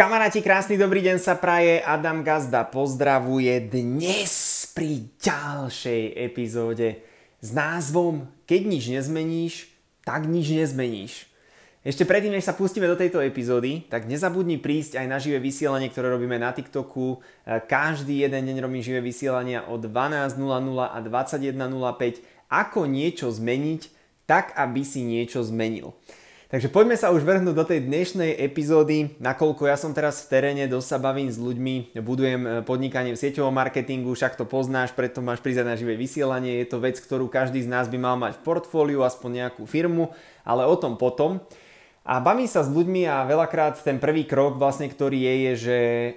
Kamaráti, krásny dobrý deň sa praje. Adam Gazda pozdravuje dnes pri ďalšej epizóde s názvom Keď nič nezmeníš, tak nič nezmeníš. Ešte predtým, než sa pustíme do tejto epizódy, tak nezabudni prísť aj na živé vysielanie, ktoré robíme na TikToku. Každý jeden deň robím živé vysielania o 12.00 a 21.05. Ako niečo zmeniť, tak aby si niečo zmenil. Takže poďme sa už vrhnúť do tej dnešnej epizódy, nakoľko ja som teraz v teréne, dosť sa bavím s ľuďmi, budujem e, podnikanie v sieťovom marketingu, však to poznáš, preto máš prísť na živé vysielanie, je to vec, ktorú každý z nás by mal mať v portfóliu, aspoň nejakú firmu, ale o tom potom. A bavím sa s ľuďmi a veľakrát ten prvý krok vlastne, ktorý je, je, že e,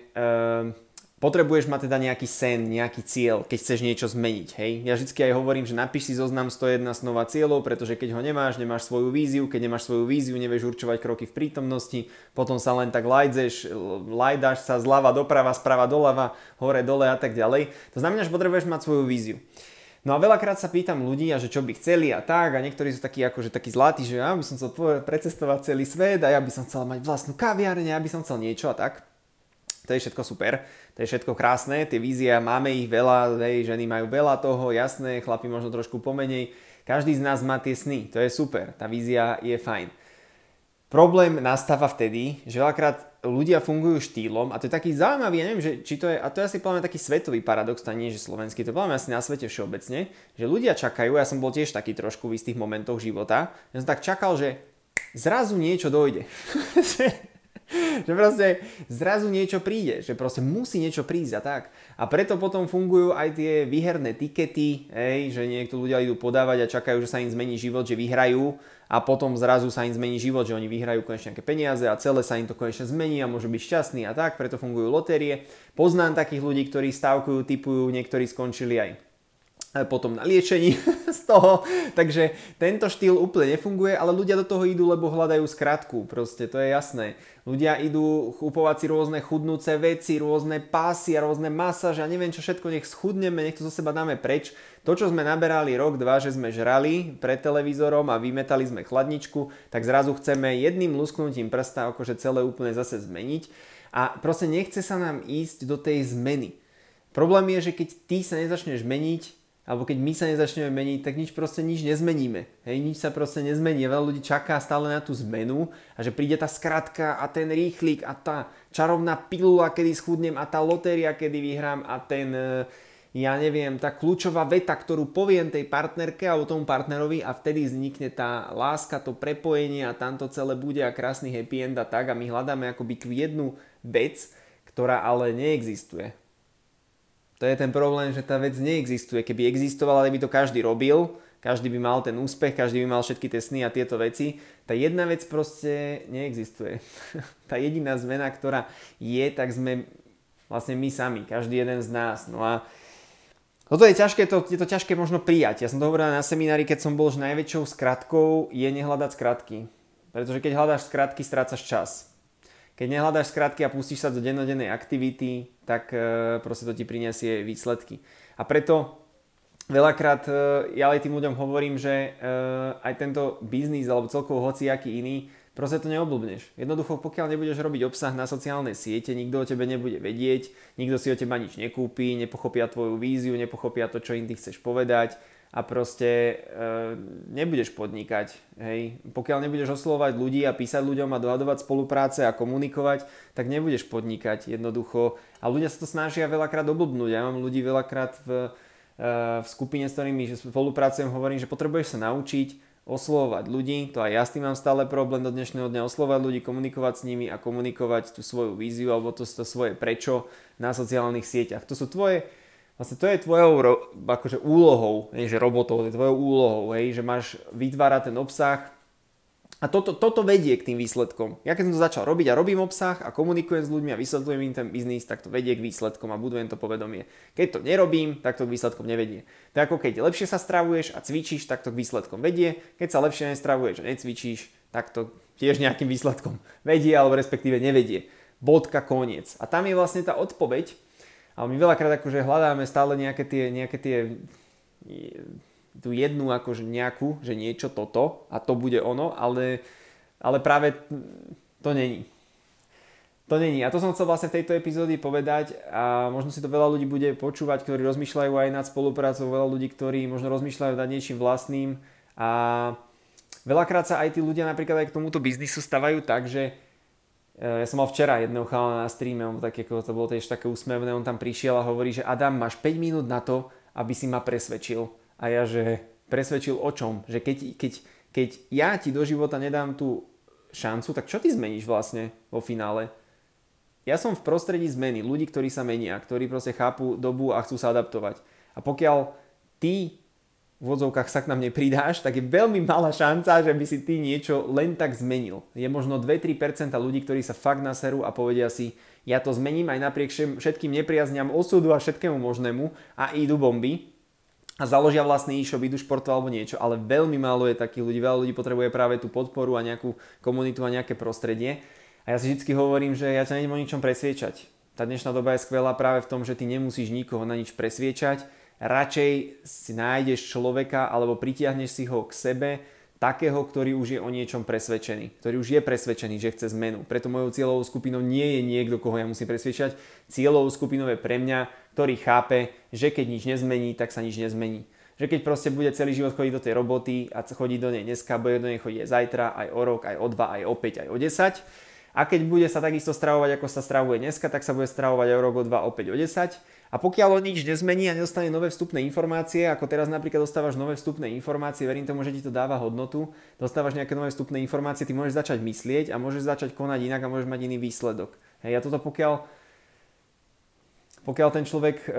potrebuješ mať teda nejaký sen, nejaký cieľ, keď chceš niečo zmeniť. Hej? Ja vždy aj hovorím, že napíš si zoznam 101 snova cieľov, pretože keď ho nemáš, nemáš svoju víziu, keď nemáš svoju víziu, nevieš určovať kroky v prítomnosti, potom sa len tak lajdeš, lajdáš sa zľava doprava, sprava doľava, hore dole a tak ďalej. To znamená, že potrebuješ mať svoju víziu. No a veľakrát sa pýtam ľudí, a že čo by chceli a tak, a niektorí sú takí akože takí zlatí, že ja by som chcel precestovať celý svet a ja by som chcel mať vlastnú kaviareň, ja by som chcel niečo a tak. To je všetko super, to je všetko krásne, tie vízie máme ich veľa, hej, ženy majú veľa toho, jasné, chlapi možno trošku pomenej. Každý z nás má tie sny, to je super, tá vízia je fajn. Problém nastáva vtedy, že veľakrát ľudia fungujú štýlom a to je taký zaujímavý, ja neviem, že, či to je, a to je asi podľa taký svetový paradox, to nie je že slovenský, to podľa asi na svete všeobecne, že ľudia čakajú, ja som bol tiež taký trošku v istých momentoch života, ja som tak čakal, že zrazu niečo dojde. že proste zrazu niečo príde, že proste musí niečo prísť a tak. A preto potom fungujú aj tie výherné tikety, hej, že niekto ľudia idú podávať a čakajú, že sa im zmení život, že vyhrajú a potom zrazu sa im zmení život, že oni vyhrajú konečne nejaké peniaze a celé sa im to konečne zmení a môžu byť šťastní a tak, preto fungujú lotérie. Poznám takých ľudí, ktorí stavkujú, typujú, niektorí skončili aj potom na liečení z toho. Takže tento štýl úplne nefunguje, ale ľudia do toho idú, lebo hľadajú skratku. Proste to je jasné. Ľudia idú kupovať si rôzne chudnúce veci, rôzne pásy a rôzne masáže a neviem čo všetko, nech schudneme, nech to zo seba dáme preč. To, čo sme naberali rok, dva, že sme žrali pred televízorom a vymetali sme chladničku, tak zrazu chceme jedným lusknutím prsta akože celé úplne zase zmeniť. A proste nechce sa nám ísť do tej zmeny. Problém je, že keď ty sa nezačneš meniť, alebo keď my sa nezačneme meniť, tak nič proste nič nezmeníme. Hej, nič sa proste nezmení. Veľa ľudí čaká stále na tú zmenu a že príde tá skratka a ten rýchlik a tá čarovná pilula, kedy schudnem a tá lotéria, kedy vyhrám a ten, e, ja neviem, tá kľúčová veta, ktorú poviem tej partnerke alebo tomu partnerovi a vtedy vznikne tá láska, to prepojenie a tamto celé bude a krásny happy end a tak a my hľadáme akoby tú jednu vec, ktorá ale neexistuje to je ten problém, že tá vec neexistuje. Keby existovala, by to každý robil, každý by mal ten úspech, každý by mal všetky tie sny a tieto veci. Tá jedna vec proste neexistuje. tá jediná zmena, ktorá je, tak sme vlastne my sami, každý jeden z nás. No a toto je ťažké, to, je to ťažké možno prijať. Ja som to hovoril na seminári, keď som bol, že najväčšou skratkou je nehľadať skratky. Pretože keď hľadáš skratky, strácaš čas. Keď nehľadáš skratky a pustíš sa do dennodennej aktivity, tak e, proste to ti prinesie výsledky. A preto veľakrát e, ja aj tým ľuďom hovorím, že e, aj tento biznis alebo celkovo hociaký iný, proste to neoblúbneš. Jednoducho, pokiaľ nebudeš robiť obsah na sociálne siete, nikto o tebe nebude vedieť, nikto si o teba nič nekúpi, nepochopia tvoju víziu, nepochopia to, čo im ty chceš povedať, a proste e, nebudeš podnikať. Hej. Pokiaľ nebudeš oslovať ľudí a písať ľuďom a dohadovať spolupráce a komunikovať, tak nebudeš podnikať jednoducho. A ľudia sa to snažia veľakrát oblbnúť. Ja mám ľudí veľakrát v, e, v skupine, s ktorými spolupracujem, hovorím, že potrebuješ sa naučiť oslovovať ľudí, to aj ja s tým mám stále problém do dnešného dňa, oslovať ľudí, komunikovať s nimi a komunikovať tú svoju víziu alebo to, to svoje prečo na sociálnych sieťach. To sú tvoje vlastne to je tvojou akože úlohou, nie že robotou, to je tvojou úlohou, hej, že máš vytvárať ten obsah a toto, toto vedie k tým výsledkom. Ja keď som to začal robiť a robím obsah a komunikujem s ľuďmi a vysvetľujem im ten biznis, tak to vedie k výsledkom a budujem to povedomie. Keď to nerobím, tak to k výsledkom nevedie. To je ako keď lepšie sa stravuješ a cvičíš, tak to k výsledkom vedie. Keď sa lepšie nestravuješ a necvičíš, tak to tiež nejakým výsledkom vedie alebo respektíve nevedie. Bodka, koniec. A tam je vlastne tá odpoveď, ale my veľakrát akože hľadáme stále nejaké tie, nejaké tie tú jednu akože nejakú, že niečo toto a to bude ono, ale, ale práve to není. to není. A to som chcel vlastne v tejto epizóde povedať a možno si to veľa ľudí bude počúvať, ktorí rozmýšľajú aj nad spoluprácou, veľa ľudí, ktorí možno rozmýšľajú nad niečím vlastným a veľakrát sa aj tí ľudia napríklad aj k tomuto biznisu stavajú tak, že ja som mal včera jedného chalana na streame, on tak, ako to bolo tiež také úsmevné, on tam prišiel a hovorí, že Adam, máš 5 minút na to, aby si ma presvedčil. A ja, že presvedčil o čom? Že keď, keď, keď ja ti do života nedám tú šancu, tak čo ty zmeníš vlastne vo finále? Ja som v prostredí zmeny, ľudí, ktorí sa menia, ktorí proste chápu dobu a chcú sa adaptovať. A pokiaľ ty v odzovkách sa k nám nepridáš, tak je veľmi malá šanca, že by si ty niečo len tak zmenil. Je možno 2-3% ľudí, ktorí sa fakt naserú a povedia si, ja to zmením aj napriek všetkým nepriazňam osudu a všetkému možnému a idú bomby a založia vlastný e-shop, idú športo alebo niečo, ale veľmi málo je takých ľudí, veľa ľudí potrebuje práve tú podporu a nejakú komunitu a nejaké prostredie. A ja si vždy hovorím, že ja ťa neviem o ničom presviečať. Tá dnešná doba je skvelá práve v tom, že ty nemusíš nikoho na nič presviečať. Radšej si nájdeš človeka alebo pritiahneš si ho k sebe, takého, ktorý už je o niečom presvedčený, ktorý už je presvedčený, že chce zmenu. Preto mojou cieľovou skupinou nie je niekto, koho ja musím presviečať. Cieľovou skupinou je pre mňa, ktorý chápe, že keď nič nezmení, tak sa nič nezmení. Že keď proste bude celý život chodiť do tej roboty a chodiť do nej dneska, bude do nej chodiť aj zajtra, aj o rok, aj o dva, aj o 5, aj o 10, a keď bude sa takisto stravovať, ako sa stravuje dneska, tak sa bude stravovať o rok, o 2, o 5, o 10. A pokiaľ on nič nezmení a nedostane nové vstupné informácie, ako teraz napríklad dostávaš nové vstupné informácie, verím tomu, že ti to dáva hodnotu, dostávaš nejaké nové vstupné informácie, ty môžeš začať myslieť a môžeš začať konať inak a môžeš mať iný výsledok. Hej, a toto pokiaľ, pokiaľ ten človek e,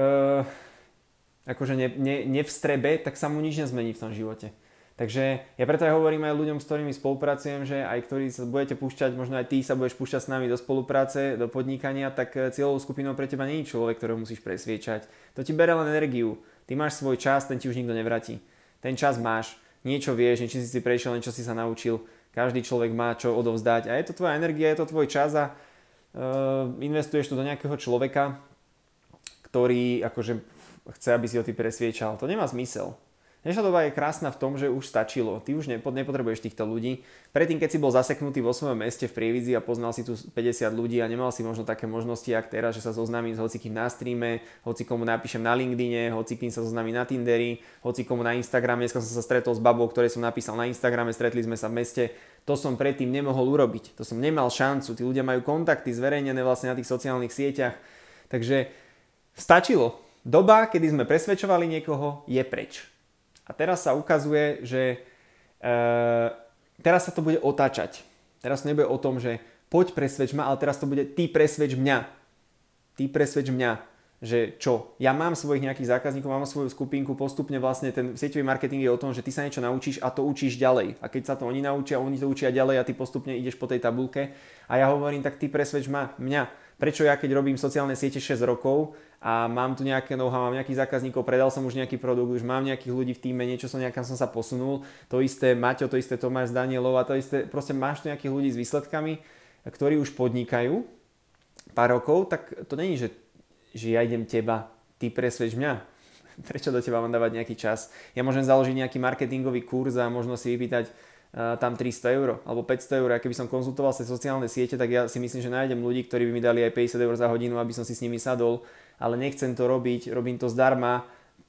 akože ne, ne, nevstrebe, tak sa mu nič nezmení v tom živote. Takže ja preto aj hovorím aj ľuďom, s ktorými spolupracujem, že aj ktorí sa budete púšťať, možno aj ty sa budeš púšťať s nami do spolupráce, do podnikania, tak eh, cieľovou skupinou pre teba nie je človek, ktorého musíš presviečať. To ti bere len energiu. Ty máš svoj čas, ten ti už nikto nevratí. Ten čas máš, niečo vieš, niečo si si prešiel, niečo si sa naučil. Každý človek má čo odovzdať a je to tvoja energia, je to tvoj čas a uh, investuješ to do nejakého človeka, ktorý akože chce, aby si ho ty presviečal. To nemá zmysel. Dnešná doba je krásna v tom, že už stačilo. Ty už nepotrebuješ týchto ľudí. Predtým, keď si bol zaseknutý vo svojom meste v Prievidzi a poznal si tu 50 ľudí a nemal si možno také možnosti, ako teraz, že sa zoznámim s hocikým na streame, hoci komu napíšem na LinkedIne, hoci kým sa zoznámim na Tinderi, hoci komu na Instagrame. Dneska som sa stretol s babou, ktoré som napísal na Instagrame, stretli sme sa v meste. To som predtým nemohol urobiť. To som nemal šancu. Tí ľudia majú kontakty zverejnené vlastne na tých sociálnych sieťach. Takže stačilo. Doba, kedy sme presvedčovali niekoho, je preč. A teraz sa ukazuje, že e, teraz sa to bude otáčať. Teraz to nebude o tom, že poď presvedč ma, ale teraz to bude ty presvedč mňa. Ty presvedč mňa že čo, ja mám svojich nejakých zákazníkov, mám svoju skupinku, postupne vlastne ten sieťový marketing je o tom, že ty sa niečo naučíš a to učíš ďalej. A keď sa to oni naučia, oni to učia ďalej a ty postupne ideš po tej tabulke. A ja hovorím, tak ty presvedč ma, mňa. Prečo ja, keď robím sociálne siete 6 rokov a mám tu nejaké know-how, mám nejakých zákazníkov, predal som už nejaký produkt, už mám nejakých ľudí v týme, niečo som nejaká som sa posunul, to isté Maťo, to isté Tomáš Danielov a to isté, proste máš tu nejakých ľudí s výsledkami, ktorí už podnikajú pár rokov, tak to není, že že ja idem teba, ty presvedč mňa. Prečo do teba mám dávať nejaký čas? Ja môžem založiť nejaký marketingový kurz a možno si vypýtať tam 300 eur alebo 500 eur. A keby som konzultoval sa sociálne siete, tak ja si myslím, že nájdem ľudí, ktorí by mi dali aj 50 eur za hodinu, aby som si s nimi sadol. Ale nechcem to robiť, robím to zdarma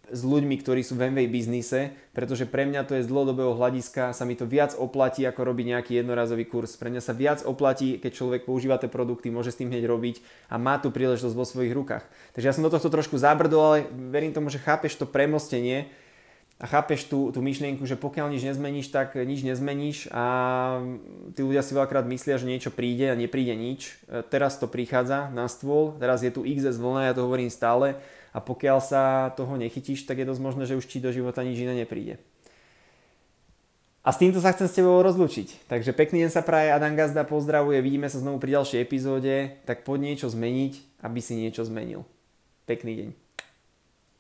s ľuďmi, ktorí sú v MV biznise, pretože pre mňa to je z dlhodobého hľadiska, sa mi to viac oplatí, ako robiť nejaký jednorazový kurz. Pre mňa sa viac oplatí, keď človek používa tie produkty, môže s tým hneď robiť a má tú príležitosť vo svojich rukách. Takže ja som do tohto trošku zabrdol, ale verím tomu, že chápeš to premostenie a chápeš tú, tú myšlienku, že pokiaľ nič nezmeníš, tak nič nezmeníš a tí ľudia si veľakrát myslia, že niečo príde a nepríde nič. E, teraz to prichádza na stôl, teraz je tu XS vlna, ja to hovorím stále a pokiaľ sa toho nechytíš, tak je dosť možné, že už ti do života nič iné nepríde. A s týmto sa chcem s tebou rozlúčiť. Takže pekný deň sa praje, Adam Gazda pozdravuje, vidíme sa znovu pri ďalšej epizóde, tak poď niečo zmeniť, aby si niečo zmenil. Pekný deň.